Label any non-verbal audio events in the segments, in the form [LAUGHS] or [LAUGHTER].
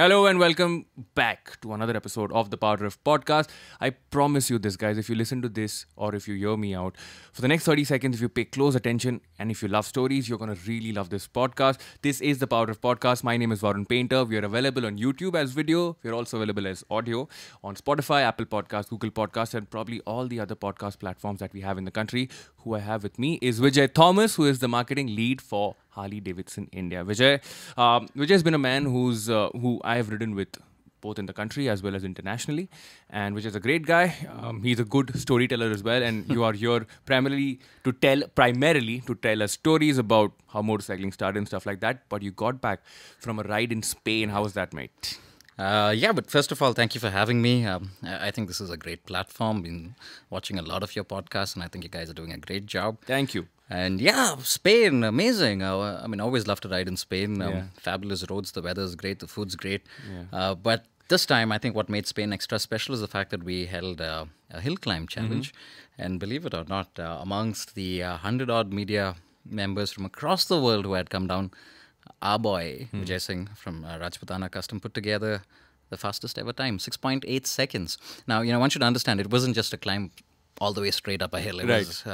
Hello and welcome back to another episode of the PowerDrift podcast. I promise you this, guys. If you listen to this or if you hear me out for the next 30 seconds, if you pay close attention and if you love stories, you're going to really love this podcast. This is the PowerDrift podcast. My name is Varun Painter. We are available on YouTube as video. We're also available as audio on Spotify, Apple Podcasts, Google Podcasts, and probably all the other podcast platforms that we have in the country. Who I have with me is Vijay Thomas, who is the marketing lead for Harley Davidson India. Vijay, um, Vijay has been a man who's uh, who I have ridden with both in the country as well as internationally, and which is a great guy. Um, he's a good storyteller as well, and [LAUGHS] you are here primarily to tell primarily to tell us stories about how motorcycling started and stuff like that. But you got back from a ride in Spain. How was that, mate? Uh, yeah, but first of all, thank you for having me. Um, I think this is a great platform. Been watching a lot of your podcasts, and I think you guys are doing a great job. Thank you. And yeah, Spain, amazing. Uh, I mean, always love to ride in Spain. Um, Yeah. Fabulous roads, the weather is great, the food's great. Uh, but this time, I think what made Spain extra special is the fact that we held uh, a hill climb challenge. And believe it or not, uh, amongst the uh, hundred odd media members from across the world who had come down, our boy Vijay Singh from uh, Rajputana Custom put together the fastest ever time, 6.8 seconds. Now, you know, one should understand it wasn't just a climb all the way straight up a hill. It Right. was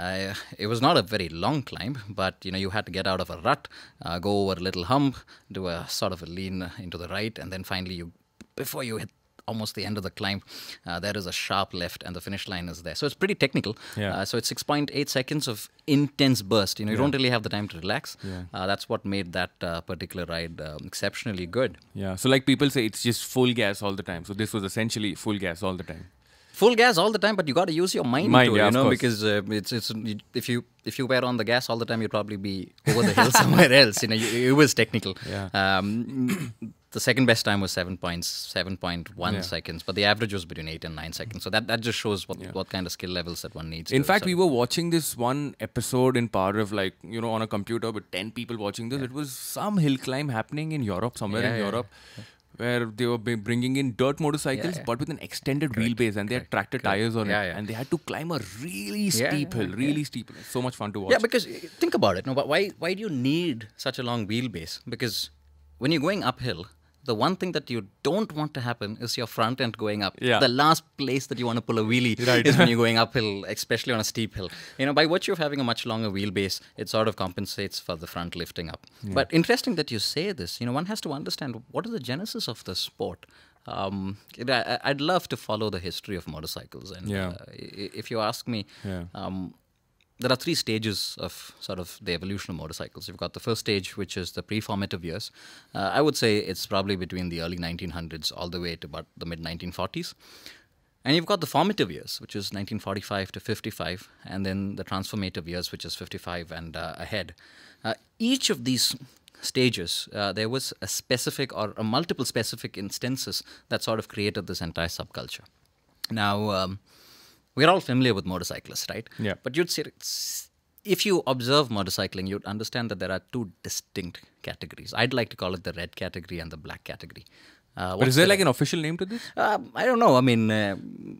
uh, it was not a very long climb, but you know you had to get out of a rut, uh, go over a little hump, do a sort of a lean into the right, and then finally you, before you hit almost the end of the climb, uh, there is a sharp left, and the finish line is there. So it's pretty technical. Yeah. Uh, so it's 6.8 seconds of intense burst. You know you don't really have the time to relax. Yeah. Uh, that's what made that uh, particular ride um, exceptionally good. Yeah. So like people say, it's just full gas all the time. So this was essentially full gas all the time. Full gas all the time, but you got to use your mind, Mind, to, yeah, you know, because uh, it's it's if you if you were on the gas all the time, you'd probably be over the hill [LAUGHS] somewhere else. You know, you, it was technical. Yeah. Um, the second best time was seven points seven point one Yeah. seconds, but the average was between eight and nine seconds. So that, that just shows what what kind of skill levels that one needs. In fact, we were watching this one episode in Power of like, you know, on a computer with 10 people watching this. It was some hill climb happening in Europe, somewhere Yeah, in yeah, Europe, where they were bringing in dirt motorcycles, yeah. but with an extended wheelbase and they had tractor tires on Yeah, it. yeah. And they had to climb a really Yeah, steep yeah, hill, really steep hill. So much fun to watch. Yeah, because uh, think about it. No, but why why do you need such a long wheelbase? Because when you're going uphill, the one thing that you don't want to happen is your front end going up. Yeah. The last place that you want to pull a wheelie [LAUGHS] Right. is when you're going uphill, especially on a steep hill. You know, by virtue of having a much longer wheelbase, it sort of compensates for the front lifting up. But interesting that you say this. You know, one has to understand what is the genesis of the sport. Um, I, I'd love to follow the history of motorcycles, and Yeah. uh, if you ask me, Yeah. um, there are three stages of sort of the evolution of motorcycles. You've got the first stage, which is the pre-formative years. Uh, I would say it's probably between the early 1900s all the way to about the mid 1940s. And you've got the formative years, which is 1945 to 55, and then the transformative years, which is 55 and uh, ahead. Uh, each of these stages, uh, there was a specific or a multiple specific instances that sort of created this entire subculture. Now, um, we're all familiar with motorcyclists, right? Yeah. But you'd say, if you observe motorcycling, you'd understand that there are two distinct categories. I'd like to call it the red category and the black category. Uh, but is there the- like an official name to this? um, I don't know. I mean, uh,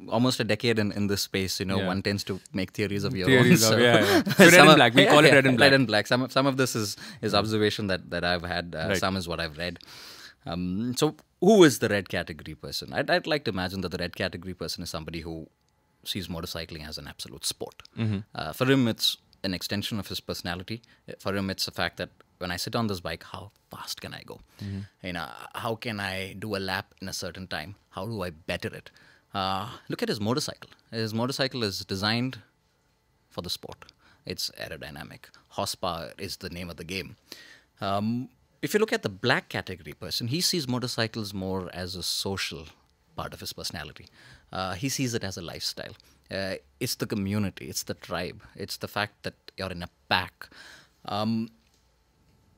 almost a decade in, in this space, you know, Yeah. one tends to make theories of your Theories own. of- yeah, yeah. [LAUGHS] So red and black. We call it [LAUGHS] red and black. Red and black. Some of, some of this is, is observation that, that I've had. Uh, Right. Some is what I've read. Um, so, who is the red category person? I'd, I'd like to imagine that the red category person is somebody who sees motorcycling as an absolute sport. Mm-hmm. Uh, for him, it's an extension of his personality. For him, it's the fact that when I sit on this bike, how fast can I go? Mm-hmm. You know, how can I do a lap in a certain time? How do I better it? Uh, look at his motorcycle. His motorcycle is designed for the sport. It's aerodynamic. Horsepower is the name of the game. Um, if you look at the black category person, he sees motorcycles more as a social part of his personality. Uh, he sees it as a lifestyle. Uh, it's the community, it's the tribe, it's the fact that you're in a pack. Um,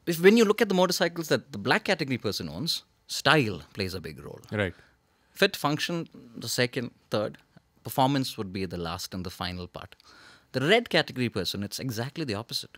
if when you look at the motorcycles that the black category person owns, style plays a big role. Right. Fit function, the second, third. Performance would be the last and the final part. The red category person, it's exactly the opposite.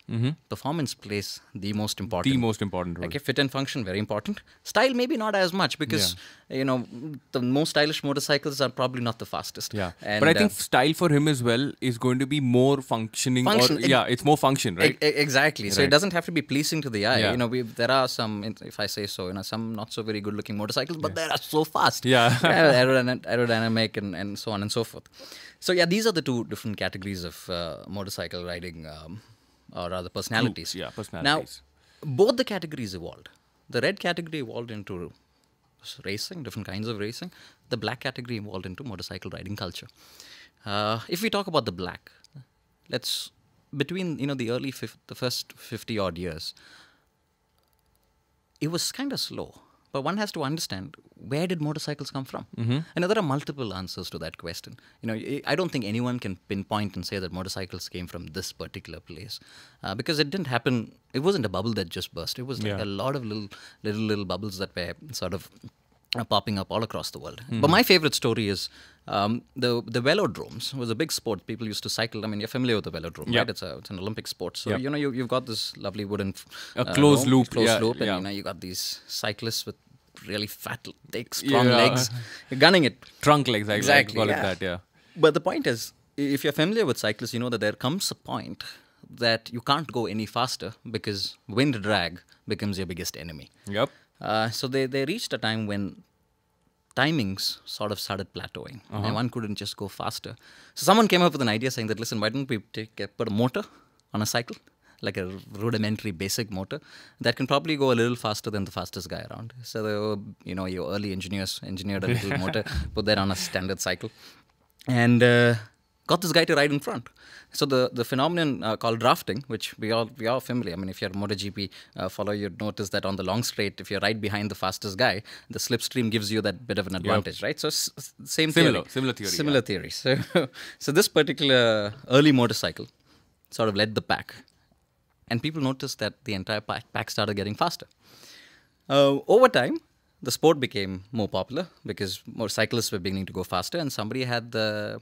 Performance plays the most important. Mm-hmm. The most important role. Okay, fit and function very important. Style maybe not as much because you know the most stylish motorcycles are probably not the fastest. Yeah, and, but I uh, think style for him as well is going to be more functioning. Function, or, yeah, it's more function, right? E- exactly. So Right. it doesn't have to be pleasing to the eye. Yeah. You know, we, there are some, if I say so, you know, some not so very good-looking motorcycles, but they are so fast. Yeah. aerodynamic, [LAUGHS] aerodynamic and, and so on and so forth. So yeah, these are the two different categories of uh, motorcycle riding, um, or rather personalities. yeah, personalities. Now, both the categories evolved. The red category evolved into racing, different kinds of racing. The black category evolved into motorcycle riding culture. Uh, if we talk about the black, let's between you know the early the first 50 odd years it was kind of slow but one has to understand where did motorcycles come from and there are multiple answers to that question you know I- don't think anyone can pinpoint and say that motorcycles came from this particular place uh, because it didn't happen it wasn't a bubble that just burst it was like Yeah. a lot of little little little bubbles that were sort of uh, popping up all across the world. But my favorite story is um, the the velodromes was a big sport. People used to cycle. I mean, you're familiar with the velodrome, Yep. right? It's a it's an Olympic sport. So Yep. you know you you've got this lovely wooden f- A closed loop, closed yeah, loop, and yeah. you know you got these cyclists with really fat, thick, strong Yeah. legs, You're gunning it. Trunk legs, I Exactly, call yeah. it that. Yeah. But the point is, if you're familiar with cyclists, you know that there comes a point that you can't go any faster because wind drag becomes your biggest enemy. Yep. Uh, so they, they reached a time when timings sort of started plateauing Uh-huh. and one couldn't just go faster. So someone came up with an idea saying that, listen, why don't we take, uh, put a motor on a cycle, like a rudimentary basic motor that can probably go a little faster than the fastest guy around. So, were, you know, your early engineers engineered a little motor, [LAUGHS] put that on a standard cycle, and uh, got this guy to ride in front. So the, the phenomenon uh, called drafting, which we all we are familiar. I mean, if you're a MotoGP uh, follower, you'd notice that on the long straight, if you're right behind the fastest guy, the slipstream gives you that bit of an advantage, right? So same Similar- theory. similar theory, Similar theory. So [LAUGHS] so this particular early motorcycle sort of led the pack, and people noticed that the entire pack, pack started getting faster. Uh, over time, the sport became more popular because more cyclists were beginning to go faster, and somebody had the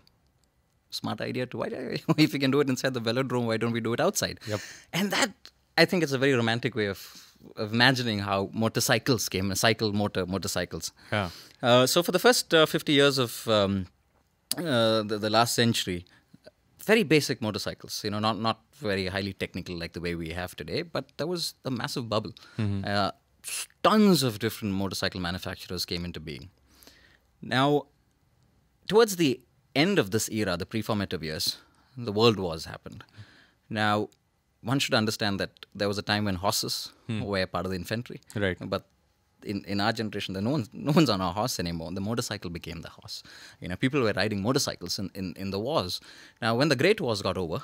smart idea to why [LAUGHS] if we can do it inside the velodrome, why don't we do it outside? Yep. And that I think is a very romantic way of, of imagining how motorcycles came, a cycle motor motorcycles. Yeah. Uh, so for the first uh, 50 years of um, uh, the, the last century, very basic motorcycles, you know, not not very highly technical like the way we have today, but there was a massive bubble. Uh, tons of different motorcycle manufacturers came into being. Now, towards the end of this era, the pre-formative years, the world wars happened. Now, one should understand that there was a time when horses were part of the infantry. Right. But in, in our generation, there no one's, no one's on a horse anymore. The motorcycle became the horse. You know, people were riding motorcycles in, in, in the wars. Now, when the Great Wars got over,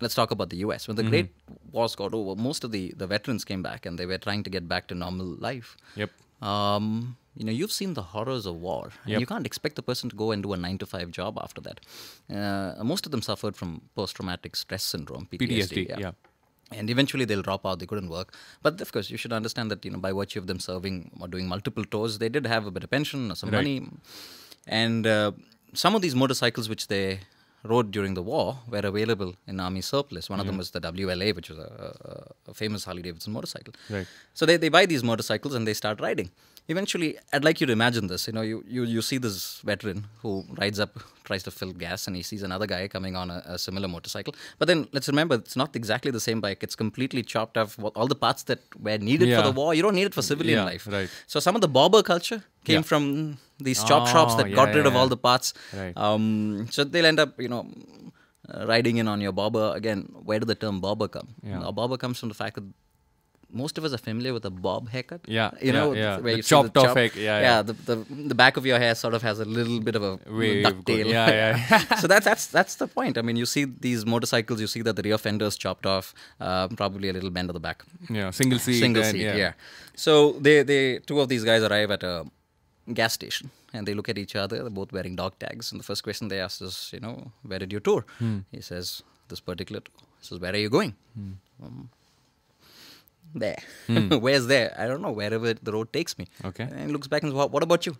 let's talk about the US. When the Great Wars got over, most of the, the veterans came back and they were trying to get back to normal life. Yep. Um, you know, you've seen the horrors of war. and Yep. You can't expect the person to go and do a nine to five job after that. Uh, most of them suffered from post traumatic stress syndrome, PTSD. PTSD, yeah. And eventually they'll drop out. They couldn't work. But of course, you should understand that you know by virtue of them serving or doing multiple tours, they did have a bit of pension or some Right. money. And uh, some of these motorcycles which they rode during the war were available in army surplus. One of them was the WLA, which was a, a, a famous Harley Davidson motorcycle. Right. So they, they buy these motorcycles and they start riding. Eventually, I'd like you to imagine this. You know, you, you, you see this veteran who rides up, tries to fill gas, and he sees another guy coming on a, a similar motorcycle. But then let's remember, it's not exactly the same bike. It's completely chopped off. All the parts that were needed Yeah. for the war, you don't need it for civilian Yeah, life. right. So some of the bobber culture came Yeah. from these chop shops Oh, that yeah, got rid yeah, of all the parts. Right. Um, so they'll end up, you know, uh, riding in on your bobber. Again, where did the term bobber come? Yeah. A bobber comes from the fact that most of us are familiar with a bob haircut. Yeah, you know, yeah. where The you chopped off chop- hair- yeah, yeah. yeah The, the the back of your hair sort of has a little bit of a Wave duck go- tail. yeah, yeah. so that's that's that's the point. I mean, you see these motorcycles, you see that the rear fender's chopped off, uh, probably a little bend of the back. Yeah. Single seat. Single seat, yeah. So they, they two of these guys arrive at a gas station and they look at each other. They're both wearing dog tags, and the first question they ask is, you know, where did you tour? Hmm. He says, this particular tour. He says, where are you going? Um, there. [LAUGHS] Where's there? I don't know. Wherever the road takes me. Hmm. Okay. And he looks back and says, what, what about you?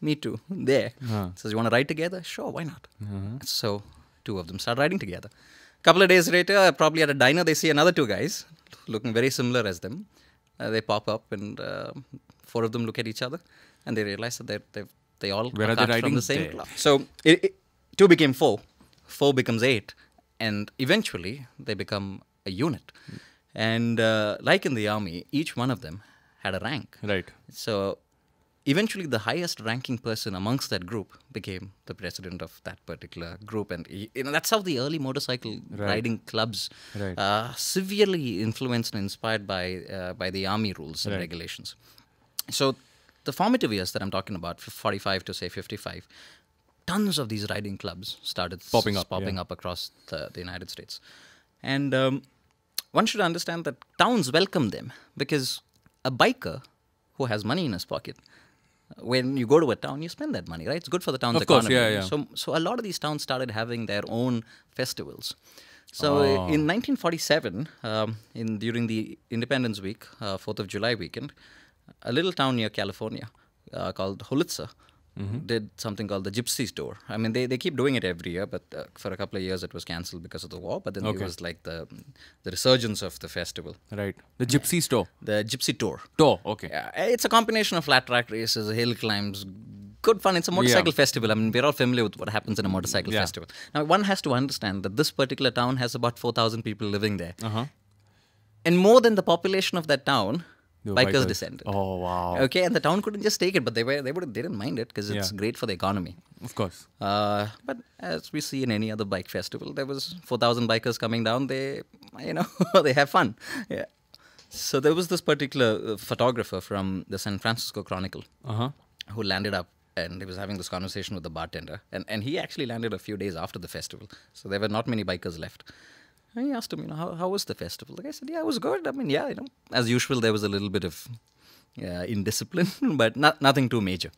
Me too. [LAUGHS] There. Uh-huh. Says, you want to ride together? Sure, why not? So two of them start riding together. A couple of days later, probably at a diner, they see another two guys looking very similar as them. Uh, they pop up, and uh, four of them look at each other, and they realize that they they they all Where are cut they from the same club. So it, it, two became four, four becomes eight, and eventually they become a unit. And uh, like in the army, each one of them had a rank. Right. So eventually, the highest ranking person amongst that group became the president of that particular group, and you know that's how the early motorcycle riding clubs Right. uh, severely influenced and inspired by uh, by the army rules and Right. regulations. So the formative years that I'm talking about, 45 to say 55, tons of these riding clubs started Popping up, popping yeah. up across the, the United States, and um, one should understand that towns welcome them because a biker who has money in his pocket. When you go to a town, you spend that money, right? It's good for the town's Of course, economy. yeah, yeah. So, so a lot of these towns started having their own festivals. So Oh. in 1947, um, in during the Independence Week, uh, Fourth of July weekend, a little town near California uh, called Hollister Mm-hmm. did something called the Gypsy Tour. I mean, they, they keep doing it every year, but uh, for a couple of years it was cancelled because of the war. But then Okay. it was like the the resurgence of the festival, Right. The Gypsy Tour. the Gypsy Tour. Tour. Okay. Yeah, it's a combination of flat track races, hill climbs, good fun. It's a motorcycle festival. I mean, we're all familiar with what happens in a motorcycle Yeah. festival. Now, one has to understand that this particular town has about 4,000 people living there. Uh huh. And more than the population of that town, They bikers, bikers. descended. Oh wow. Okay, and the town couldn't just take it, but they were they would they didn't mind it because it's Yeah. great for the economy. Of course. Uh, but as we see in any other bike festival, there was 4,000 bikers coming down. They, you know, [LAUGHS] they have fun. Yeah. So there was this particular uh, photographer from the San Francisco Chronicle Uh huh. who landed up and he was having this conversation with the bartender. And, and he actually landed a few days after the festival. So there were not many bikers left. And he asked him, you know, how, how was the festival? The guy said, yeah, it was good. I mean, yeah, you know, as usual, there was a little bit of uh, indiscipline, [LAUGHS] but not, nothing too major.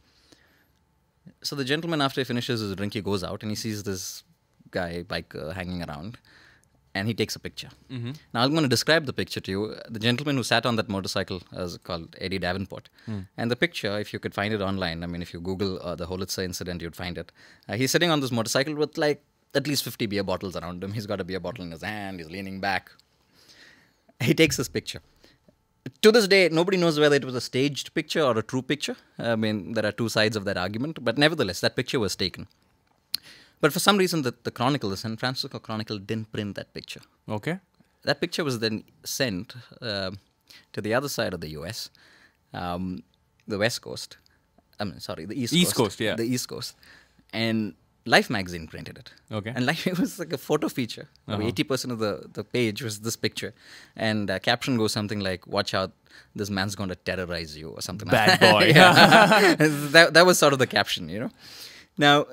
So the gentleman, after he finishes his drink, he goes out and he sees this guy biker hanging around, and he takes a picture. Now I'm going to describe the picture to you. The gentleman who sat on that motorcycle is called Eddie Davenport, and the picture, if you could find it online, I mean, if you Google uh, the Hollister incident, you'd find it. Uh, he's sitting on this motorcycle with like at least 50 beer bottles around him. He's got a beer bottle in his hand. He's leaning back. He takes this picture to this day, nobody knows whether it was a staged picture or a true picture. I mean, there are two sides of that argument, but nevertheless, that picture was taken. But for some reason, the, the Chronicle, the San Francisco Chronicle, didn't print that picture. Okay. That picture was then sent uh, to the other side of the US, um, the West Coast. I mean, sorry, the East, East Coast, yeah. The East Coast. And Life magazine printed it. Okay. And Life [LAUGHS] it was like a photo feature. Eighty percent of the, the page was this picture, and uh, caption goes something like, "Watch out, this man's going to terrorize you" or something. Bad like that. boy. [LAUGHS] [LAUGHS] that that was sort of the caption, you know. Now,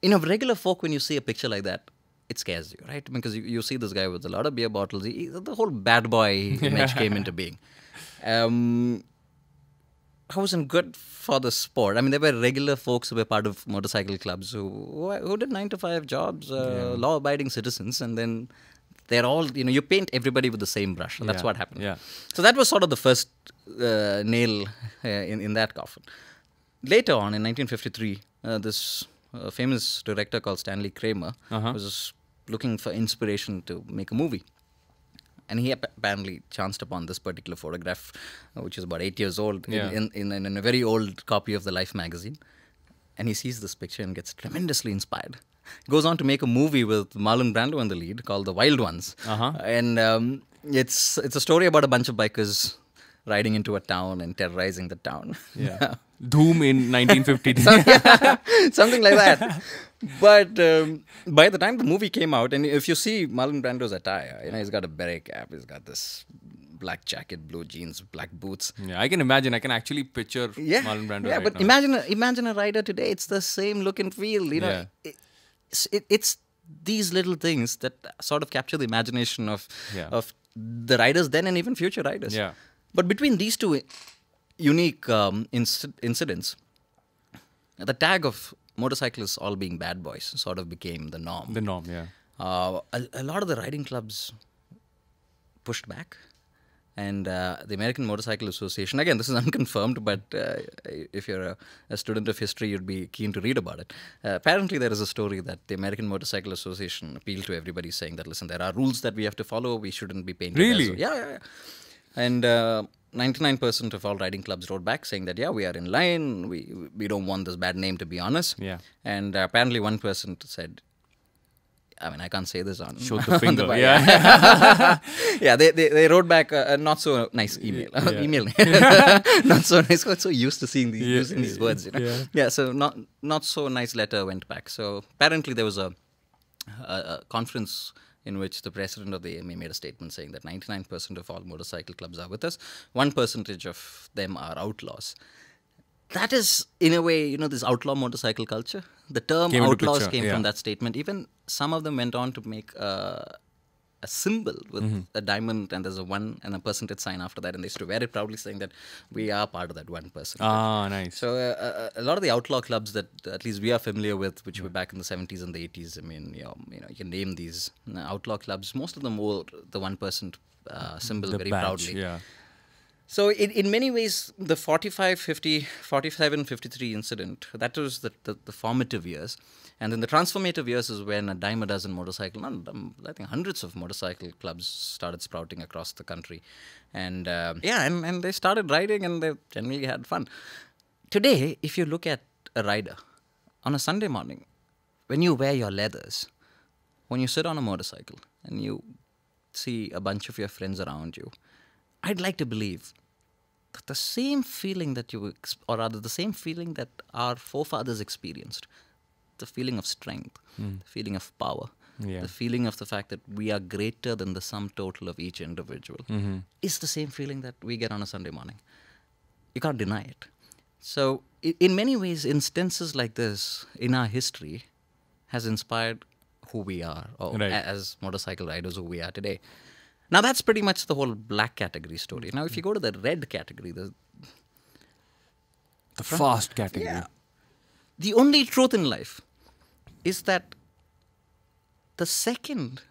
you know, regular folk when you see a picture like that, it scares you, right? Because you, you see this guy with a lot of beer bottles. He, the whole bad boy image came into being. Um, wasn't good for the sport. I mean, there were regular folks who were part of motorcycle clubs who who, did nine to five jobs, uh, law-abiding citizens, and then they're all you know you paint everybody with the same brush. That's Yeah, what happened. yeah. So that was sort of the first uh, nail uh, in in that coffin. Later on, in 1953, uh, this uh, famous director called Stanley Kramer Uh-huh. was looking for inspiration to make a movie. And he apparently chanced upon this particular photograph, uh, which is about eight years old, Yeah. in, in, in, in a very old copy of the Life magazine. And he sees this picture and gets tremendously inspired. Goes on to make a movie with Marlon Brando in the lead called The Wild Ones. Uh-huh. And um, it's, it's a story about a bunch of bikers riding into a town and terrorizing the town. Yeah. [LAUGHS] Doom in [LAUGHS] 1953. [LAUGHS] something like that. But um, by the time the movie came out, and if you see Marlon Brando's attire, you know he's got a beret cap, he's got this black jacket, blue jeans, black boots. yeah, I can imagine. I can actually picture Yeah, Marlon Brando yeah. right but now. imagine a, imagine a rider today. It's the same look and feel. You know, Yeah. it, it's, it, it's these little things that sort of capture the imagination of Yeah. of the riders then and even future riders. Yeah. But between these two unique um, inc- incidents, the tag of motorcyclists all being bad boys sort of became the norm. the norm, yeah. Uh, a, a lot of the riding clubs pushed back. And uh, the American Motorcycle Association, again, this is [LAUGHS] unconfirmed, but uh, if you're a, a, student of history, you'd be keen to read about it. Uh, apparently, there is a story that the American Motorcycle Association appealed to everybody saying that, listen, there are rules that we have to follow, we shouldn't be painted. Really? As, yeah, yeah, yeah. And uh, 99% of all riding clubs wrote back saying that, yeah, we are in line, we, we don't want this bad name to be honest. Yeah. And uh, apparently, one person said, I mean, I can't say this on. Show [LAUGHS] the finger. the, yeah. [LAUGHS] yeah, they, they, they wrote back a, a not so nice email. Yeah. [LAUGHS] email. not so nice. I'm so used to seeing these, Yeah. using these words. You know? Yeah. yeah, so not not so nice letter went back. So apparently there was a, a, a conference in which the president of the AMA made a statement saying that 99% of all motorcycle clubs are with us, one percentage of them are outlaws. That is, in a way, you know, this outlaw motorcycle culture. The term Came outlaws picture, came yeah. from that statement. Even some of them went on to make uh, a symbol with Mm-hmm. a diamond and there's a one and a percentage sign after that, and they used to wear it proudly, saying that we are part of that one percent. Ah, nice. So uh, a, a lot of the outlaw clubs that at least we are familiar with, which were back in the 70s and the 80s, I mean, you know, you, know, you can name these uh, outlaw clubs. Most of them wore the one percent uh, symbol the very badge, proudly. Yeah. So in, in many ways, the 45, 50, 47, 53 incident, that was the, the, the formative years. And then the transformative years is when a dime a dozen motorcycle, um, I think hundreds of motorcycle clubs started sprouting across the country. And uh, yeah, and, and they started riding and they generally had fun. Today, if you look at a rider on a Sunday morning, when you wear your leathers, when you sit on a motorcycle and you see a bunch of your friends around you, I'd like to believe that the same feeling that you, or rather, the same feeling that our forefathers experienced, the feeling of strength, hmm. the feeling of power, Yeah. the feeling of the fact that we are greater than the sum total of each individual, mm-hmm. is the same feeling that we get on a Sunday morning. You can't deny it. So, i- in many ways, instances like this in our history has inspired who we are, or Right. as motorcycle riders, who we are today. Now, that's pretty much the whole black category story. Now, if you go to the red category, the, The fast category. yeah, the only truth in life is that the second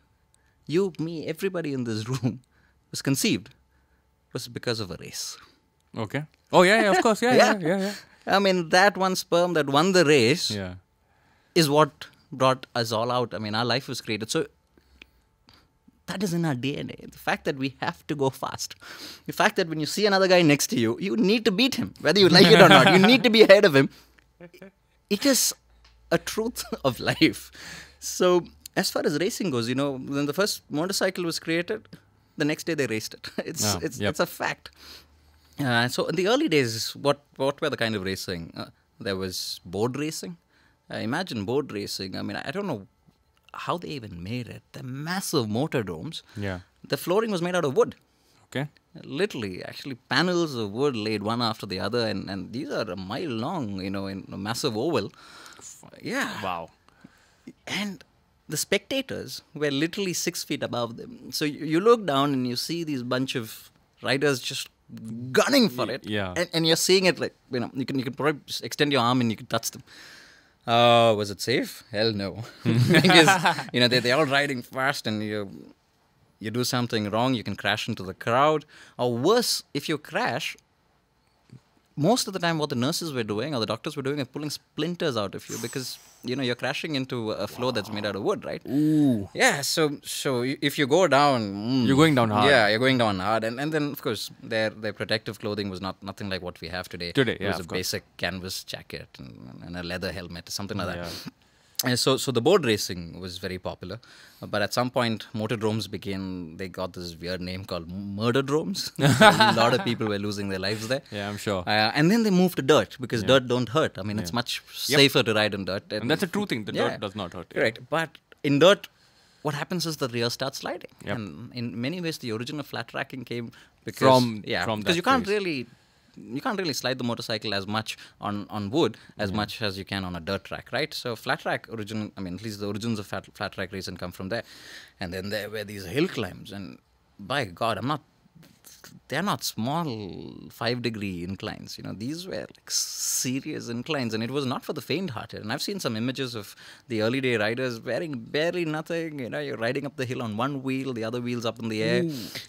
you, me, everybody in this room [LAUGHS] was conceived was because of a race. Okay. Oh yeah, yeah, of course. Yeah, [LAUGHS] yeah, Yeah. yeah, yeah. I mean, that one sperm that won the race Yeah. is what brought us all out. I mean, our life was created. So that is in our DNA. The fact that we have to go fast. The fact that when you see another guy next to you, you need to beat him, whether you like it or not. You need to be ahead of him. It is a truth [LAUGHS] of life. So, as far as racing goes, you know, when the first motorcycle was created, the next day they raced it. [LAUGHS] It's Yeah, it's yep. it's a fact. Uh, so in the early days, what what were the kind of racing? Uh, there was board racing. Uh, imagine board racing. I mean, I don't know how they even made it. The massive motordromes. Yeah. The flooring was made out of wood. Okay. Literally, actually, panels of wood laid one after the other, and, and these are a mile long, you know, in a massive oval. Yeah. Wow. And the spectators were literally six feet above them. So you, you look down and you see these bunch of riders just gunning for it. yeah. And, and you're seeing it like, you know, you can, you can probably extend your arm and you can touch them. Uh, was it safe? Hell no. [LAUGHS] [LAUGHS] because, you know, they, they're all riding fast and you, you do something wrong, you can crash into the crowd. Or worse, if you crash, most of the time what the nurses were doing or the doctors were doing is pulling splinters out of you because you know you're crashing into a floor that's made out of wood right Ooh. yeah so so if you go down mm, You're going down hard. yeah you're going down hard and, and then of course their their protective clothing was not nothing like what we have today Today, it yeah, was of a course. basic canvas jacket and, and a leather helmet something like Yeah. [LAUGHS] and so, so the board racing was very popular, but at some point, motordromes began. They got this weird name called murderdromes. [LAUGHS] a lot of people were losing their lives there. Yeah, I'm sure. Uh, and then they moved to dirt because dirt don't hurt. I mean, it's much safer to ride in dirt. and that's a true thing. The Yeah. dirt does not hurt. Right, but in dirt, what happens is the rear starts sliding, Yep. and in many ways, the origin of flat tracking came because From- yeah, from because you can't phase. really you can't really slide the motorcycle as much on, on wood as much as you can on a dirt track, right? So flat track origin, I mean, at least the origins of flat, flat track racing come from there, and then there were these hill climbs, and by God, I'm not they're not small five degree inclines. You know, these were like serious inclines, and it was not for the faint-hearted. And I've seen some images of the early day riders wearing barely nothing. You know, you're riding up the hill on one wheel, the other wheel's up in the air,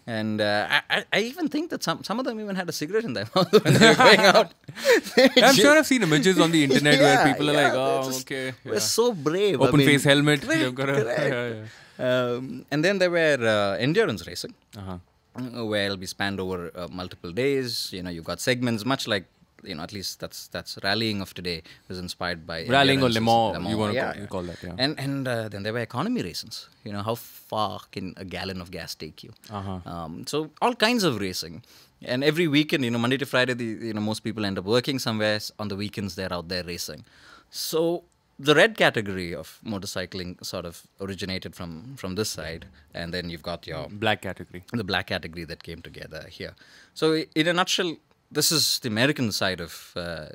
and uh, I, I, I even think that some some of them even had a cigarette in their [LAUGHS] mouth when they were going out. [LAUGHS] I'm sure I've seen images on the internet where Yeah, people are like, oh, just- okay. We're yeah. so brave. I Open mean, face helmet. [LAUGHS] correct, got a- correct. yeah, yeah. Um, and then there were uh, endurance racing, Uh-huh. Uh, where it'll be spanned over uh, multiple days. You know, you've got segments, much like you know, at least that's that's rallying of today was inspired by Rallying or Le Mans, Le you wanna yeah, call- you yeah. call that, yeah. And and uh, then there were economy races. You know, how far can a gallon of gas take you? Uh-huh. Um, so all kinds of racing. And every weekend, you know, Monday to Friday, the, you know, most people end up working somewhere. On the weekends, they're out there racing. So the red category of motorcycling sort of originated from from this side, and then you've got your Black category. the black category that came together here. So, in a nutshell, this is the American side of uh,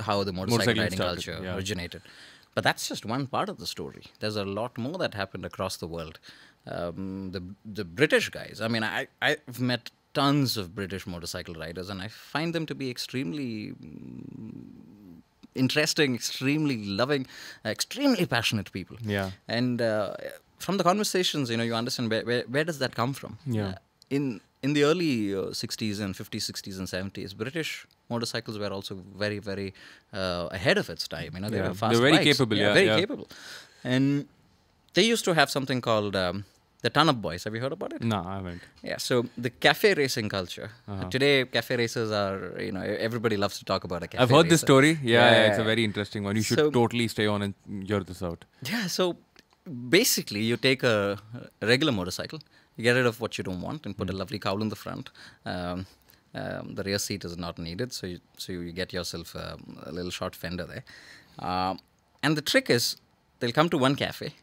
how the motorcycle Motorcycling riding started, culture yeah. originated. But that's just one part of the story. There's a lot more that happened across the world. Um, the the British guys. I mean, I I've met tons of British motorcycle riders, and I find them to be extremely mm, interesting, extremely loving, extremely passionate people. Yeah. And uh, from the conversations, you know, you understand where, where, where does that come from? Yeah. Uh, in in the early uh, 60s and 50s, 60s, and 70s, British motorcycles were also very, very uh, ahead of its time. You know, they Yeah. were fast They're very bikes. capable, yeah, very yeah. capable. And they used to have something called um, the Ton Up Boys. Have you heard about it? No, I haven't. Yeah, so the cafe racing culture. Uh-huh. Today, cafe racers are, you know, everybody loves to talk about a cafe I've heard this story. Yeah, yeah, Yeah, it's a very interesting one. You should So- totally stay on and hear this out. Yeah, so basically, you take a, regular motorcycle, you get rid of what you don't want, and put a lovely cowl in the front. Um, um, the rear seat is not needed, so you, so you get yourself um, a little short fender there. Um, and the trick is, they'll come to one cafe,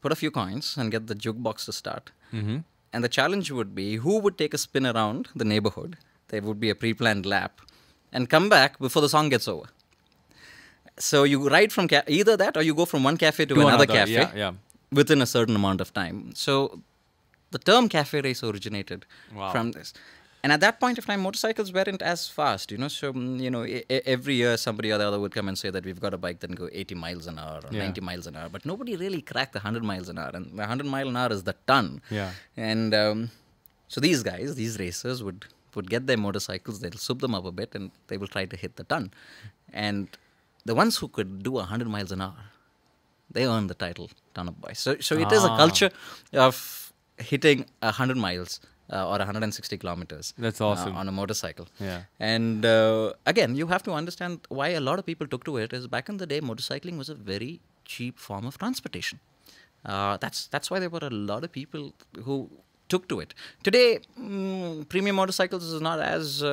put a few coins, and get the jukebox to start. Mm-hmm. And the challenge would be who would take a spin around the neighborhood. There would be a pre planned lap and come back before the song gets over. So you ride from ca- either that or you go from one cafe to, To another, another, cafe yeah, yeah. within a certain amount of time. So the term cafe race originated Wow. from this. And at that point of time, motorcycles weren't as fast, you know. So, mm, you know, every year somebody or the other would come and say that we've got a bike that can go 80 miles an hour or Yeah. 90 miles an hour. But nobody really cracked the 100 miles an hour. And the 100 mile an hour is the ton. Yeah. And um, so these guys, these racers, would would get their motorcycles, they'll soup them up a bit, and they will try to hit the ton. And the ones who could do 100 miles an hour, they earn the title Ton Up Boys. So, so it is a Ah. culture of hitting 100 miles uh, or 160 kilometers. That's uh, awesome. on a motorcycle. Yeah. And uh, again, you have to understand why a lot of people took to it is back in the day, motorcycling was a very cheap form of transportation. Uh, that's that's why there were a lot of people who took to it. Today, mm, premium motorcycles is not as uh,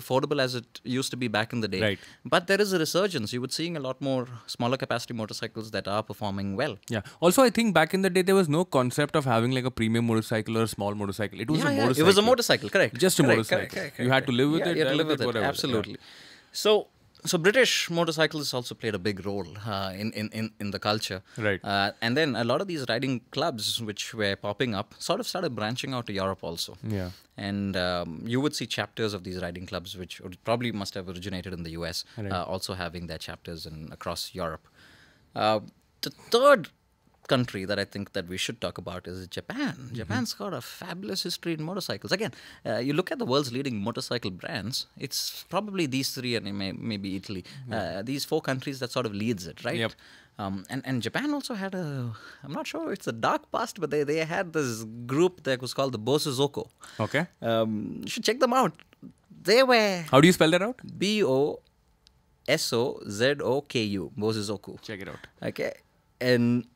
affordable as it used to be back in the day. Right. But there is a resurgence. You would seeing a lot more smaller capacity motorcycles that are performing well. Yeah. Also, I think back in the day there was no concept of having like a premium motorcycle or a small motorcycle. It was Yeah, a yeah, motorcycle. It was a motorcycle, correct? Just a Correct, motorcycle. correct, correct, You had to live with Yeah, it, You had to live with it, whatever. Absolutely. So, so British motorcycles also played a big role uh, in, in, in, in the culture. Right. Uh, and then a lot of these riding clubs, which were popping up, sort of started branching out to Europe also. Yeah. And um, you would see chapters of these riding clubs, which probably must have originated in the US, Right. uh, also having their chapters in across Europe. Uh, the third country that I think that we should talk about is Japan. Mm-hmm. Japan's got a fabulous history in motorcycles. Again, uh, you look at the world's leading motorcycle brands. It's probably these three and may, maybe Italy. Uh, these four countries that sort of leads it, right? Yep. Um, and, and Japan also had a, I'm not sure it's a dark past, but they, they had this group that was called the Bosozoku. Okay. Um, you should check them out. They were How do you spell that out? B O S O Z O K U, Bosozoku. Check it out. Okay. And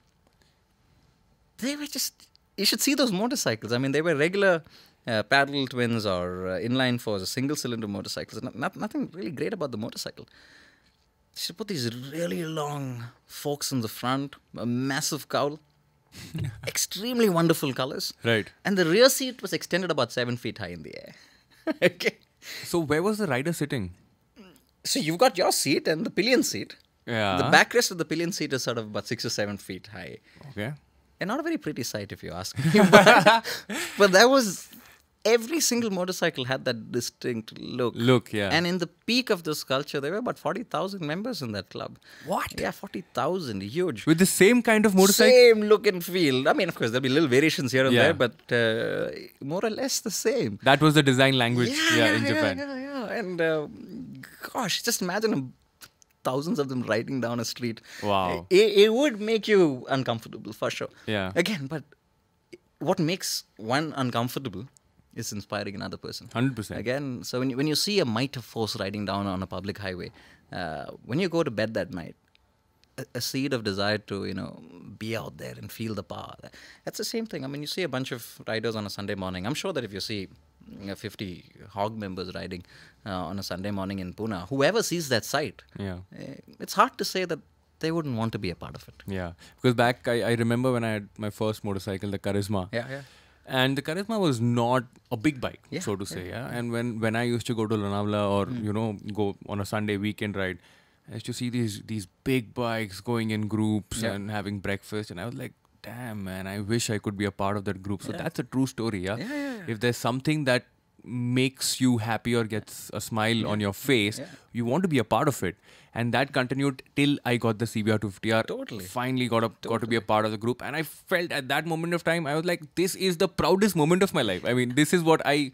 they were just, you should see those motorcycles. I mean, they were regular uh, parallel twins or uh, inline fours, single cylinder motorcycles. Not, not, nothing really great about the motorcycle. They should put these really long forks in the front, a massive cowl, [LAUGHS] extremely wonderful colors. Right. And the rear seat was extended about seven feet high in the air. [LAUGHS] okay. So where was the rider sitting? So you've got your seat and the pillion seat. Yeah. The backrest of the pillion seat is sort of about six or seven feet high. Okay. And not a very pretty sight, if you ask me. [LAUGHS] but, but that was every single motorcycle had that distinct look. Look, yeah. And in the peak of this culture, there were about 40,000 members in that club. What? Yeah, 40,000. Huge. With the same kind of motorcycle? Same look and feel. I mean, of course, there'll be little variations here and Yeah. there, but uh, more or less the same. That was the design language yeah, in Japan. Yeah, yeah, And uh, gosh, just imagine thousands of them riding down a street. Wow. It, it would make you uncomfortable for sure. Yeah. Again, but what makes one uncomfortable is inspiring another person. 100%. Again, so when you, when you see a might of force riding down on a public highway, uh, when you go to bed that night, a, a seed of desire to you know be out there and feel the power. That's the same thing. I mean, you see a bunch of riders on a Sunday morning. I'm sure that if you see 50 hog members riding uh, on a Sunday morning in Pune, whoever sees that sight, Yeah. eh, it's hard to say that they wouldn't want to be a part of it. Yeah. Because back, I, I remember when I had my first motorcycle, the Charisma. Yeah, yeah. And the Charisma was not a big bike, Yeah, so to say. Yeah. And when, when I used to go to Lonavala or, Hmm. you know, go on a Sunday weekend ride, I used to see these these big bikes going in groups Yeah. and having breakfast. And I was like, damn, man, I wish I could be a part of that group. So Yeah. that's a true story. Yeah. Yeah, yeah. If there's something that makes you happy or gets a smile on your face, you want to be a part of it. And that continued till I got the CBR 250R. Totally. Finally got, a, got to be a part of the group. And I felt at that moment of time, I was like, this is the proudest moment of my life. I mean, this is what I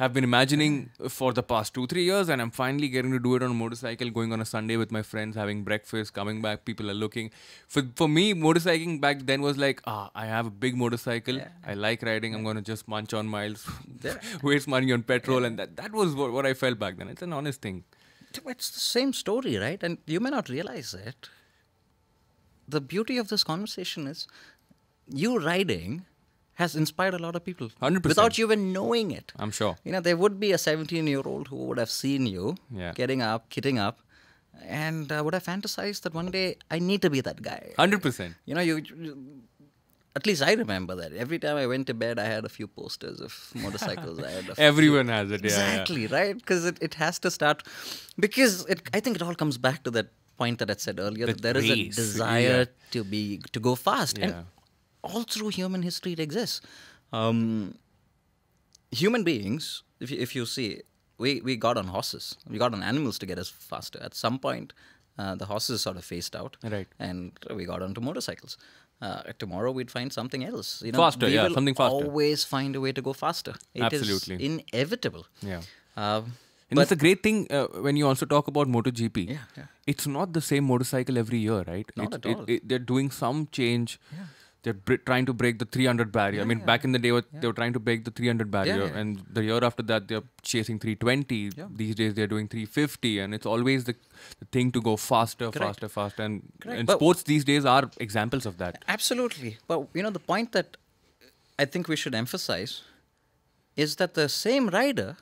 have been imagining for the past two, three years. And I'm finally getting to do it on a motorcycle, going on a Sunday with my friends, having breakfast, coming back. People are looking. For, for me, motorcycling back then was like, ah, I have a big motorcycle. Yeah. I like riding. I'm going to just munch on miles, [LAUGHS] [LAUGHS] waste money on petrol. And that, that was what, what I felt back then. It's an honest thing. It's the same story, right? And you may not realize it. The beauty of this conversation is you riding has inspired a lot of people 100%. without you even knowing it. I'm sure. You know, there would be a 17 year old who would have seen you Yeah. getting up, kitting up, and uh, would have fantasized that one day I need to be that guy. 100%. You know, you, you- At least I remember that. Every time I went to bed, I had a few posters of motorcycles. I had a [LAUGHS] few- Everyone has it. Yeah, yeah. exactly right because it, it has to start because it i think it all comes back to that point that i said earlier That that there is race, a desire yeah. to be to go fast Yeah. and all through human history it exists um, human beings if you, if you see we, we got on horses we got on animals to get us faster at some point uh, the horses sort of phased out Right. and we got onto motorcycles uh, tomorrow we'd find something else you know Faster, we yeah, something faster. always find a way to go faster It is Absolutely. inevitable Yeah. uh, And that's a great thing uh, when you also talk about MotoGP. Yeah, yeah. It's not the same motorcycle every year, right? Not It's- at all. it- they're doing some change. They're br- trying to break the 300 barrier. I mean, back in the day, what- they were trying to break the 300 barrier, yeah. and the year after that, they're chasing 320. Yeah. These days, they're doing 350, and it's always the, the thing to go faster, Correct. faster, faster. And, Correct. and But- sports these days are examples of that. Absolutely. But you know, the point that I think we should emphasize is that the same rider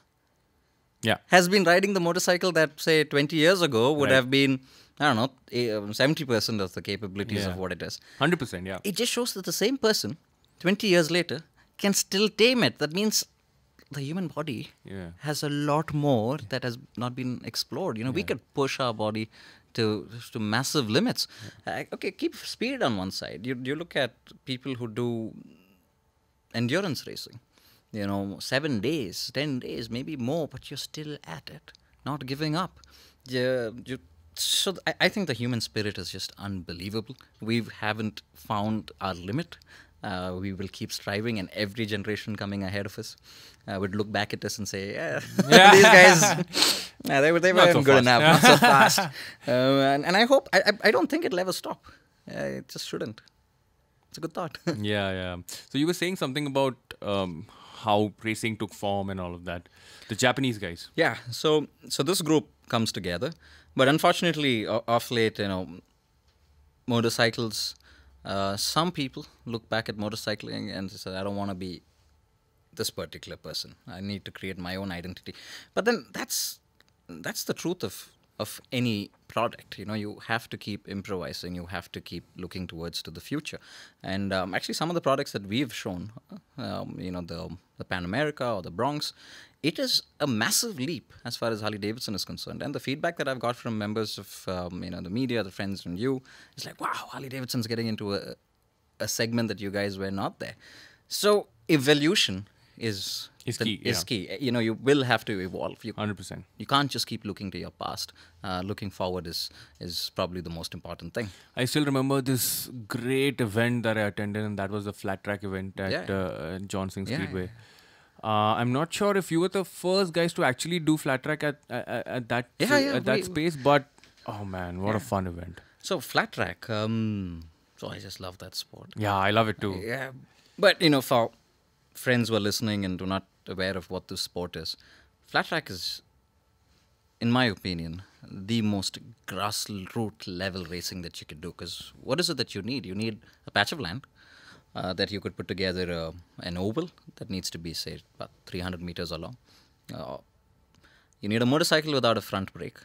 Yeah. has been riding the motorcycle that, say, 20 years ago would Right. have been, I don't know, um, 70% of the capabilities Yeah. of what it is. 100%, yeah. It just shows that the same person, 20 years later, can still tame it. That means the human body Yeah. has a lot more that has not been explored. You know, we could push our body to to massive limits. Uh, okay, keep speed on one side. You you look at people who do endurance racing. You know, seven days, ten days, maybe more, but you're still at it, not giving up. Yeah, you, so th- I, I think the human spirit is just unbelievable. We haven't found our limit. Uh, we will keep striving, and every generation coming ahead of us uh, would look back at us and say, "Yeah, [LAUGHS] these guys, yeah, they were they weren't so good fast." enough, [LAUGHS] not so fast." Uh, and, and I hope I, I I don't think it'll ever stop. Uh, it just shouldn't. It's a good thought. [LAUGHS] yeah, yeah. So you were saying something about um, how racing took form and all of that. The Japanese guys. Yeah. So so this group comes together, but unfortunately, off late, you know, motorcycles. Uh, some people look back at motorcycling and say, "I don't want to be this particular person. I need to create my own identity." But then that's that's the truth of of any product. You know, you have to keep improvising. You have to keep looking towards to the future. And um, actually, some of the products that we've shown, um, you know, the the Pan America or the Bronx, it is a massive leap as far as Harley Davidson is concerned. And the feedback that I've got from members of um, you know the media, the friends and you, is like, wow, Harley Davidson's getting into a a segment that you guys were not there. So evolution is Is key, Is yeah. key. You know, you will have to evolve. You, 100%. you can't just keep looking to your past. Uh, looking forward is is probably the most important thing. I still remember this great event that I attended, and that was the flat track event at Yeah. uh, Johnson Yeah, Speedway. Uh, I'm not sure if you were the first guys to actually do flat track at at, at that Yeah, yeah, at that space, but oh man, what a fun event! So flat track. Um, so I just love that sport. Yeah, I love it too. Yeah, but you know, for friends who are listening and do not aware of what this sport is, flat track is, in my opinion, the most grassroots level racing that you could do. Because what is it that you need? You need a patch of land uh, that you could put together uh, an oval that needs to be say about 300 meters along. Uh, you need a motorcycle without a front brake,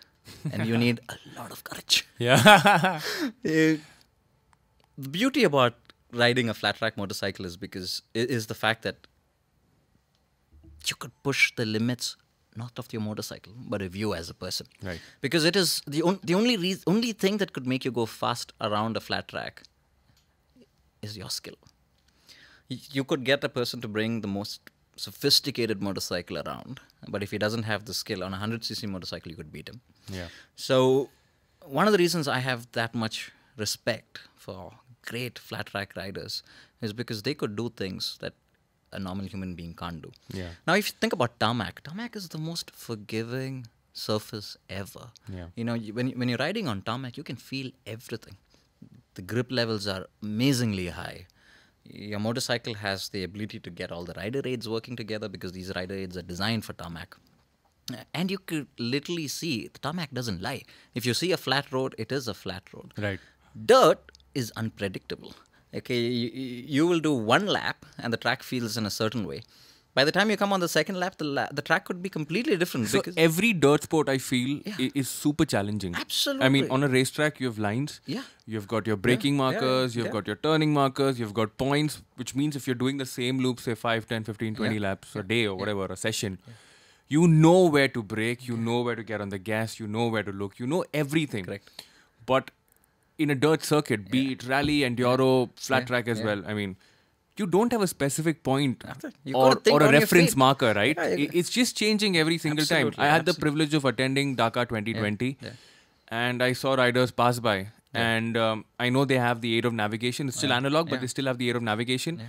and you need a lot of courage. [LAUGHS] Yeah, Uh, [LAUGHS] the beauty about riding a flat track motorcycle is because is the fact that you could push the limits not of your motorcycle but of you as a person Right. because it is the, on, the only only thing that could make you go fast around a flat track is your skill you could get a person to bring the most sophisticated motorcycle around but if he doesn't have the skill on a 100cc motorcycle you could beat him yeah, so, one of the reasons I have that much respect for great flat track riders is because they could do things that a normal human being can't do. Yeah. Now, if you think about tarmac, tarmac is the most forgiving surface ever. Yeah. You know, you, when, when you're riding on tarmac, you can feel everything. The grip levels are amazingly high. Your motorcycle has the ability to get all the rider aids working together because these rider aids are designed for tarmac. And you could literally see the tarmac doesn't lie. If you see a flat road, it is a flat road. right. Dirt is unpredictable. Okay, you, you will do one lap and the track feels in a certain way. By the time you come on the second lap, the, la- the track could be completely different. So because every dirt sport I feel i- is super challenging. Absolutely. I mean, on a racetrack, you have lines. Yeah. You've got your braking yeah, markers, you've yeah. got your turning markers, you've got points, which means if you're doing the same loop, say 5, 10, 15, 20 laps a day or whatever, a session, you know where to brake, you know where to get on the gas, you know where to look, you know everything. Correct. But in a dirt circuit, be it rally, enduro, flat Yeah, track as yeah. well, I mean, you don't have a specific point or, or a reference marker, right? Yeah, I- It's just changing every single time. I had the privilege of attending Dakar 2020 yeah. and I saw riders pass by. And um, I know they have the aid of navigation. It's still analog, but yeah. they still have the aid of navigation.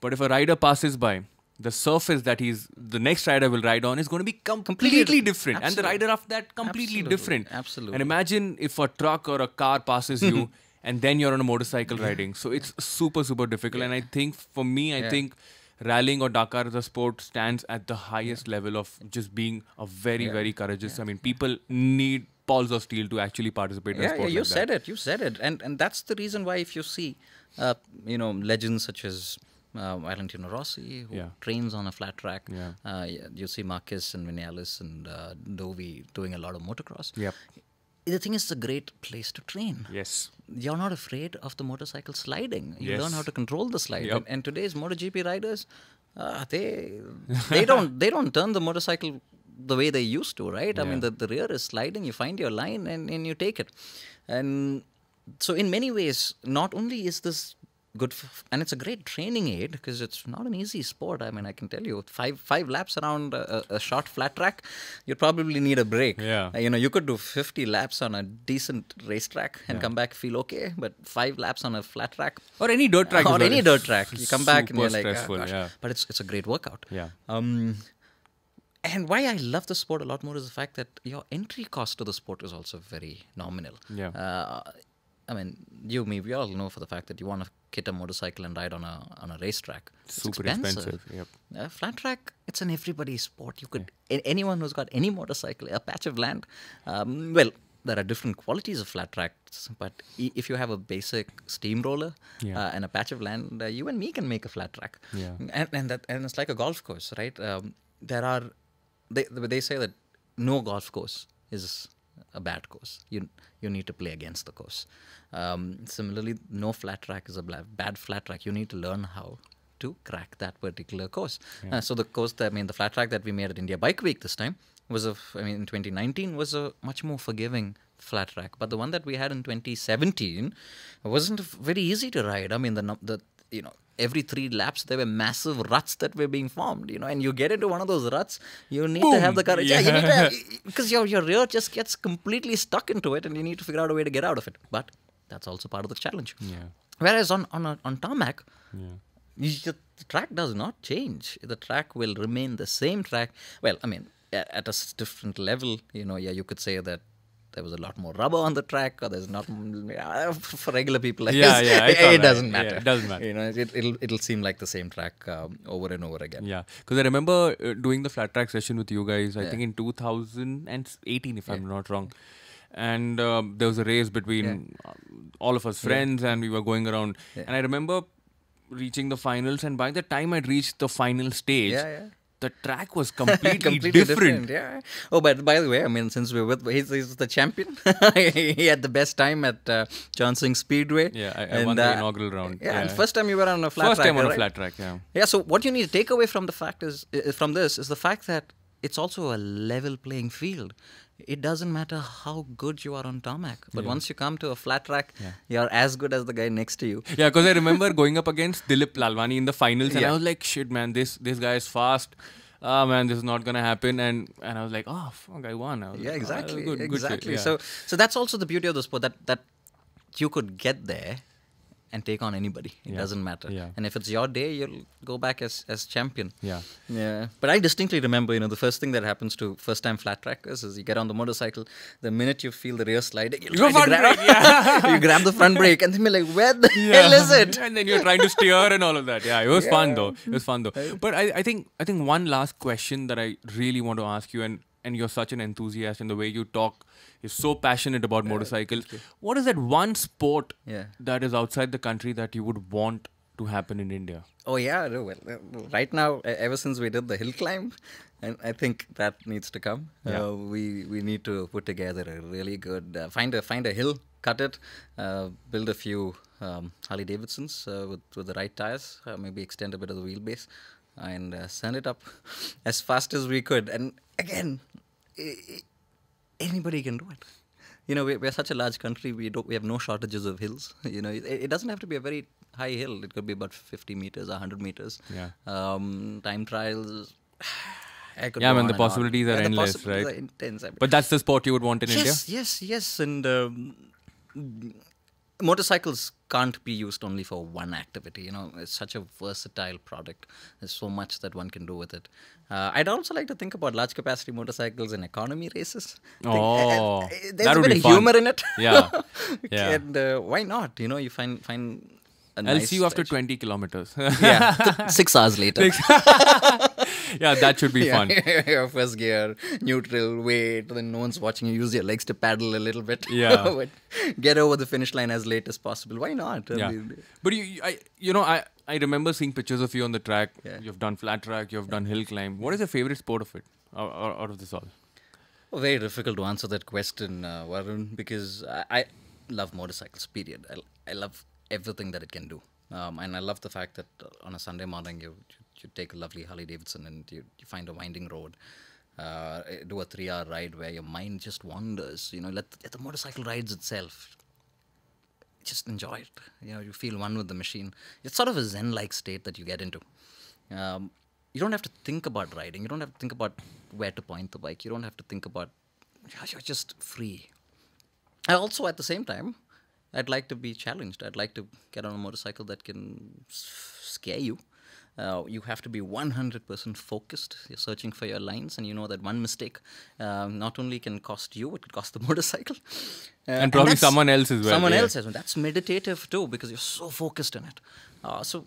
But if a rider passes by, the surface that he's the next rider will ride on is going to be com- completely different. different, and the rider after that completely Absolutely. different. Absolutely. And imagine if a truck or a car passes you, [LAUGHS] and then you're on a motorcycle riding. So it's super super difficult. And I think for me, I Yeah. think rallying or Dakar as a sport stands at the highest level of just being a very very courageous. I mean, people need balls of steel to actually participate in a yeah, sport yeah, you like said that. it. You said it, and and that's the reason why if you see, uh, you know, legends such as uh, Valentino Rossi, who Yeah. trains on a flat track. Yeah. Uh, you see Marquez and Vinales and uh, Dovi doing a lot of motocross. Yep. The thing is, it's a great place to train. Yes. You're not afraid of the motorcycle sliding. You learn how to control the slide. Yep. And, and today's MotoGP riders, uh, they they [LAUGHS] don't they don't turn the motorcycle the way they used to, right? I mean, the, the rear is sliding. You find your line and, and you take it. And so, in many ways, not only is this good, f- and it's a great training aid because it's not an easy sport. I mean, I can tell you, five five laps around a, a short flat track, you'd probably need a break. Yeah. You know, you could do 50 laps on a decent racetrack and come back feel okay, but five laps on a flat track Or any dirt track. or any dirt track, you come back and you're like, "Ah, stressful. gosh." yeah. but it's it's a great workout. Yeah. Um, and why I love the sport a lot more is the fact that your entry cost to the sport is also very nominal. Yeah. Uh, I mean, you, me, we all know for the fact that you want to kit a motorcycle and ride on a on a racetrack. It's Super expensive. Yep. uh, flat track, it's an everybody sport. You could a- anyone who's got any motorcycle, a patch of land. Um, well, there are different qualities of flat tracks, but if you have a basic steamroller Yeah. uh, and a patch of land, uh, you and me can make a flat track. Yeah. and and that and it's like a golf course, right? Um, there are they they say that no golf course is a bad course. You you need to play against the course. Um, similarly, no flat track is a bad flat track. You need to learn how to crack that particular course. Uh, so the course that I mean, the flat track that we made at India Bike Week this time was a f- I mean in 2019 was a much more forgiving flat track. But the one that we had in 2017 wasn't very easy to ride. I mean the the you know every three laps there were massive ruts that were being formed. You know, and you get into one of those ruts, you need to have the courage. Yeah, you need to have, because your your rear just gets completely stuck into it, and you need to figure out a way to get out of it. But that's also part of the challenge. Yeah. Whereas on on a, on tarmac, you, the track does not change. The track will remain the same track. Well, I mean, at a different level, you know, yeah, you could say that there was a lot more rubber on the track, or there's not. yeah, For regular people, I Yeah, yeah, it's it, doesn't Yeah, matter. it doesn't matter. You know, it, it'll it'll seem like the same track um, over and over again. Yeah, because I remember uh, doing the flat track session with you guys. I think in 2018, if I'm not wrong. And um, there was a race between um, all of us friends, and we were going around. And I remember reaching the finals, and by the time I'd reached the final stage, Yeah, yeah. The track was completely, [LAUGHS] completely different. Yeah. Oh, but by the way, I mean, since we're with, he's, he's the champion. [LAUGHS] he had the best time at uh, Johnson Speedway. Yeah, I, I And, won the uh, inaugural round. Yeah, and first time you were on a flat First track. time on a flat track. Yeah. Yeah. So what you need to take away from the fact is uh, from this is the fact that it's also a level playing field. It doesn't matter how good you are on tarmac, but once you come to a flat track, you're as good as the guy next to you. Yeah, because I remember going up against Dilip Lalwani in the finals, and Yeah. I was like, "Shit, man, this this guy is fast. Ah, man, this is not gonna happen." And and I was like, "Oh, fuck, I won." I was Yeah, like, "Oh, exactly. good, good exactly. Yeah. So, so that's also the beauty of the sport that that you could get there and take on anybody. It Yeah. doesn't matter. Yeah. And if it's your day, you'll go back as as champion. Yeah. Yeah. But I distinctly remember, you know, the first thing that happens to first time flat trackers is you get on the motorcycle, the minute you feel the rear sliding, you'll go try to front grab, brake, [LAUGHS] you grab the front brake and then be like, where the hell is it? and then you're trying to steer and all of that. Yeah, it was fun though. It was fun though. But I, I think I think one last question that I really want to ask you, and and you're such an enthusiast, and the way you talk is so passionate about motorcycles. What is that one sport Yeah. that is outside the country that you would want to happen in India? Oh yeah, well, uh, right now, ever since we did the hill climb, and I think that needs to come. Yeah. Uh, we we need to put together a really good uh, find a find a hill, cut it, uh, build a few um, Harley Davidsons uh, with with the right tires, uh, maybe extend a bit of the wheelbase, and uh, send it up as fast as we could. And again, i- i- anybody can do it. You know, we, we're such a large country. We don't. We have no shortages of hills. [LAUGHS] You know, it, it doesn't have to be a very high hill. It could be about 50 meters, 100 meters. Yeah. Um, time trials. [SIGHS] I Yeah, man, on the on. possibilities are Yeah, endless, possibilities right? are intense. I mean, But that's the sport you would want in India. yes, yes, yes, and um, motorcycles can't be used only for one activity. You know, it's such a versatile product. There's so much that one can do with it. Uh, I'd also like to think about large capacity motorcycles in economy races. Think- Oh, uh, uh, there's that a would bit of fun. humor in it. Yeah, [LAUGHS] yeah. and uh, why not? You know, you find find. A I'll nice see you after 20 kilometers. yeah, [LAUGHS] six hours later. [LAUGHS] yeah, that should be [LAUGHS] fun. [LAUGHS] Your first gear, neutral, wait, then no one's watching you. Use your legs to paddle a little bit. Yeah. [LAUGHS] But Get over the finish line as late as possible. Why not? I Yeah, mean, but you, I, you know, I, I remember seeing pictures of you on the track. Yeah. You've done flat track. You've done hill climb. What is your favorite sport of it? Out, of this all? Very difficult to answer that question, uh, Varun, because I, I love motorcycles, period. I, I love everything that it can do. Um, and I love the fact that on a Sunday morning, you, you, take a lovely Harley Davidson and you, you find a winding road. Uh, do a three hour ride where your mind just wanders. You know, let, let the motorcycle rides itself. Just enjoy it. You know, you feel one with the machine. It's sort of a zen like state that you get into. Um, you don't have to think about riding. You don't have to think about where to point the bike. You don't have to think about. You're just free. I also, at the same time, I'd like to be challenged. I'd like to get on a motorcycle that can scare you. Uh, you have to be 100% focused. You're searching for your lines, and you know that one mistake um, not only can cost you, it could cost the [LAUGHS] motorcycle. Uh, And probably that's- someone else as well, Someone yeah. else as well. That's meditative too, because you're so focused in it. Uh, so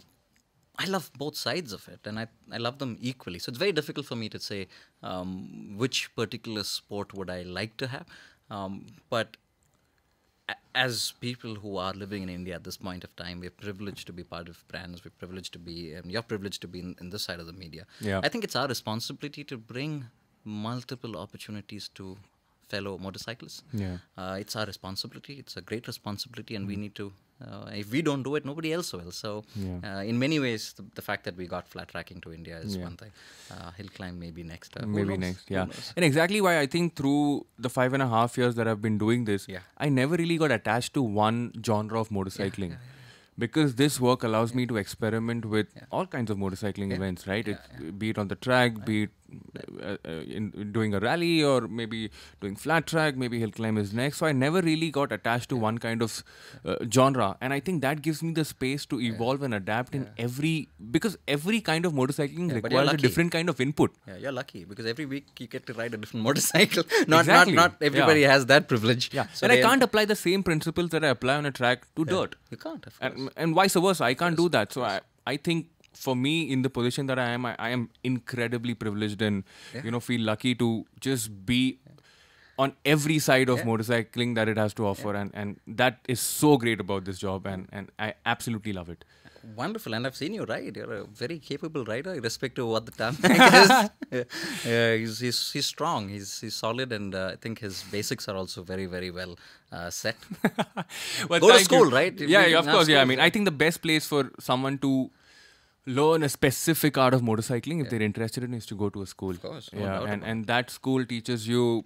I love both sides of it, and I, I love them equally. So it's very difficult for me to say um, which particular sport would I like to have. Um, but as people who are living in India at this point of time, we're privileged to be part of brands. We're privileged to be, um, you're privileged to be in, in this side of the media. Yeah. I think it's our responsibility to bring multiple opportunities to fellow motorcyclists. Yeah. Uh, it's our responsibility. It's a great responsibility, and we need to. Uh, if we don't do it, nobody else will. So, Yeah. uh, in many ways, the, the fact that we got flat tracking to India is Yeah. one thing. Uh, hill climb maybe next. Uh, Maybe next, yeah. And exactly why I think through the five and a half years that I've been doing this, Yeah. I never really got attached to one genre of motorcycling. because this work allows me to experiment with all kinds of motorcycling events, right? It, Be it on the track, be it uh, uh, in, in doing a rally, or maybe doing flat track, maybe hill climb is next. So I never really got attached to one kind of uh, genre, and I think that gives me the space to evolve and adapt in every because every kind of motorcycling Yeah, requires a different kind of input. Yeah, you're lucky because every week you get to ride a different [LAUGHS] motorcycle. not Exactly. not not everybody Yeah. has that privilege. Yeah, So and I can't apply the same principles that I apply on a track to dirt. You can't. Of course. and, and vice versa i can't do that so I, I think for me in the position that i am i, I am incredibly privileged and you know feel lucky to just be on every side of motorcycling that it has to offer and, and that is so great about this job and, and i absolutely love it Wonderful, and I've seen you ride. You're a very capable rider, irrespective of what the tarmac [LAUGHS] is. Yeah, yeah, he's, he's he's strong. He's he's solid, and uh, I think his basics are also very very well uh, set. [LAUGHS] well, Go to thank you. school, right? Yeah, yeah, of course. Yeah, I mean. I think the best place for someone to learn a specific art of motorcycling, if they're interested in, is to go to a school. Of course, no yeah, and and that school teaches you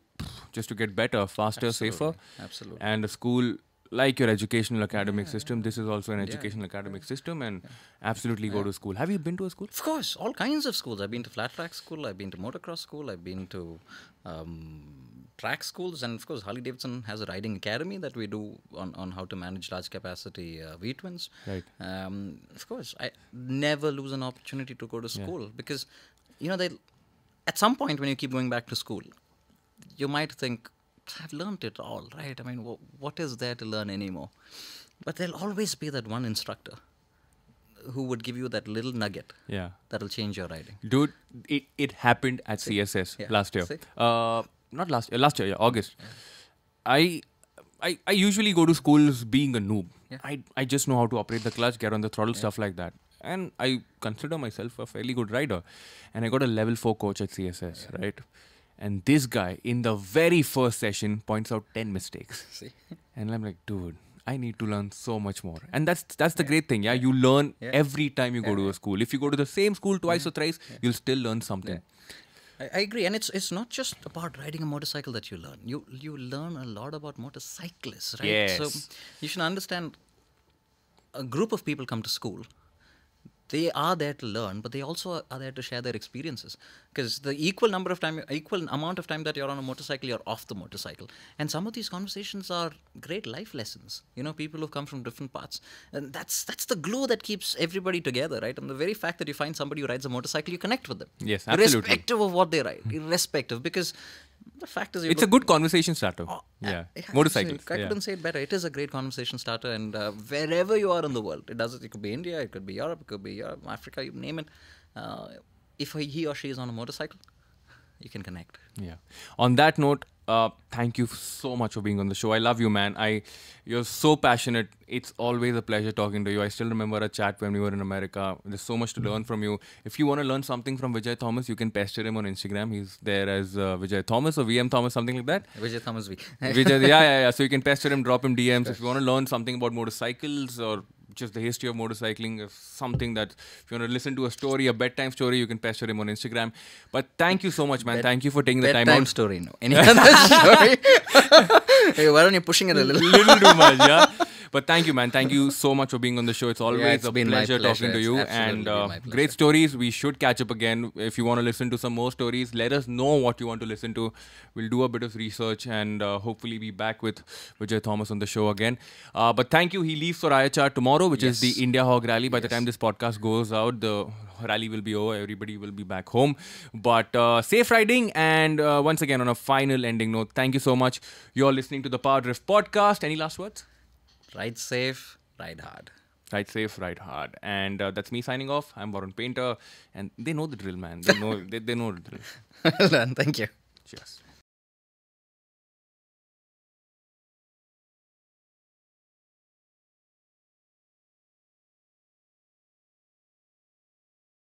just to get better, faster, safer. Absolutely. And a school like your educational academic system, this is also an educational academic system, and absolutely go to school. Have you been to a school? Of course, all kinds of schools. I've been to flat track school. I've been to motocross school. I've been to um, track schools, and of course, Harley Davidson has a riding academy that we do on, on how to manage large capacity uh, V twins. Right. Um, of course, I never lose an opportunity to go to school because, you know, they at some point when you keep going back to school, you might think, I've learned it all, right? I mean, wh- what is there to learn anymore? But there'll always be that one instructor who would give you that little nugget Yeah. that'll change your riding. Dude, it, it happened at CSS Yeah. last year. Uh, not last year, last year, yeah, August. I, I I usually go to schools being a noob. Yeah. I, I just know how to operate the clutch, get on the throttle, stuff like that. And I consider myself a fairly good rider. And I got a level 4 coach at CSS, right? And this guy, in the very first session, points out 10 mistakes. [LAUGHS] See? And I'm like, dude, I need to learn so much more. And that's that's the great thing. Yeah, you learn Yeah. every time you go to a school. If you go to the same school twice mm-hmm. or thrice, you'll still learn something. I, I agree, and it's it's not just about riding a motorcycle that you learn. You you learn a lot about motorcyclists, right? So Yes. you should understand. A group of people come to school. They are there to learn, but they also are- there to share their experiences. Because the equal number of time, equal amount of time that you're on a motorcycle, you're off the motorcycle. And some of these conversations are great life lessons. You know, people who've come from different parts, and that's that's the glue that keeps everybody together, right? And the very fact that you find somebody who rides a motorcycle, you connect with them. Yes, absolutely. Irrespective of what they ride, irrespective, because the fact is, It's a good conversation starter. Oh, yeah. uh, Motorcycles. I yeah. couldn't say it better. It is a great conversation starter, and uh, wherever you are in the world, it does. It could be India, it could be Europe, it could be Europe, Africa, you name it. Uh, if he or she is on a motorcycle, you can connect. Yeah. On that note, uh, thank you so much for being on the show. I love you, man. I you're so passionate. It's always a pleasure talking to you. I still remember a chat when we were in America. There's so much to learn from you. If you want to learn something from Vijay Thomas, you can pester him on Instagram. He's there as uh, Vijay Thomas or VM Thomas, something like that. Vijay Thomas V. Vijay, [LAUGHS] yeah, yeah, yeah. So you can pester him, drop him DMs. If you want to learn something about motorcycles or just the history of motorcycling, if something that if you want to listen to a story, a bedtime story, you can pester him on Instagram. But thank you so much, man. Bed- thank you for taking the time Bedtime story, no. Any other [LAUGHS] story? [LAUGHS] hey, why don't you pushing it a little? little too much, yeah. [LAUGHS] But thank you, man. Thank you so much for being on the show. It's always it's a pleasure, pleasure. talking to you. absolutely And uh, great stories. We should catch up again. If you want to listen to some more stories, let us know what you want to listen to. We'll do a bit of research and uh, hopefully be back with Vijay Thomas on the show again. Uh, but thank you. He leaves for IHR tomorrow, which is the India Hog Rally. By the time this podcast goes out, the rally will be over. Everybody will be back home. But uh, safe riding. And uh, once again, on a final ending note, thank you so much. You're listening to the PowerDrift podcast. Any last words? Ride safe, ride hard. Ride safe, ride hard. And uh, that's me signing off. I'm Varun Painter. And they know the drill, man. They know, they, they know the drill. [LAUGHS] well done. Thank you. Cheers.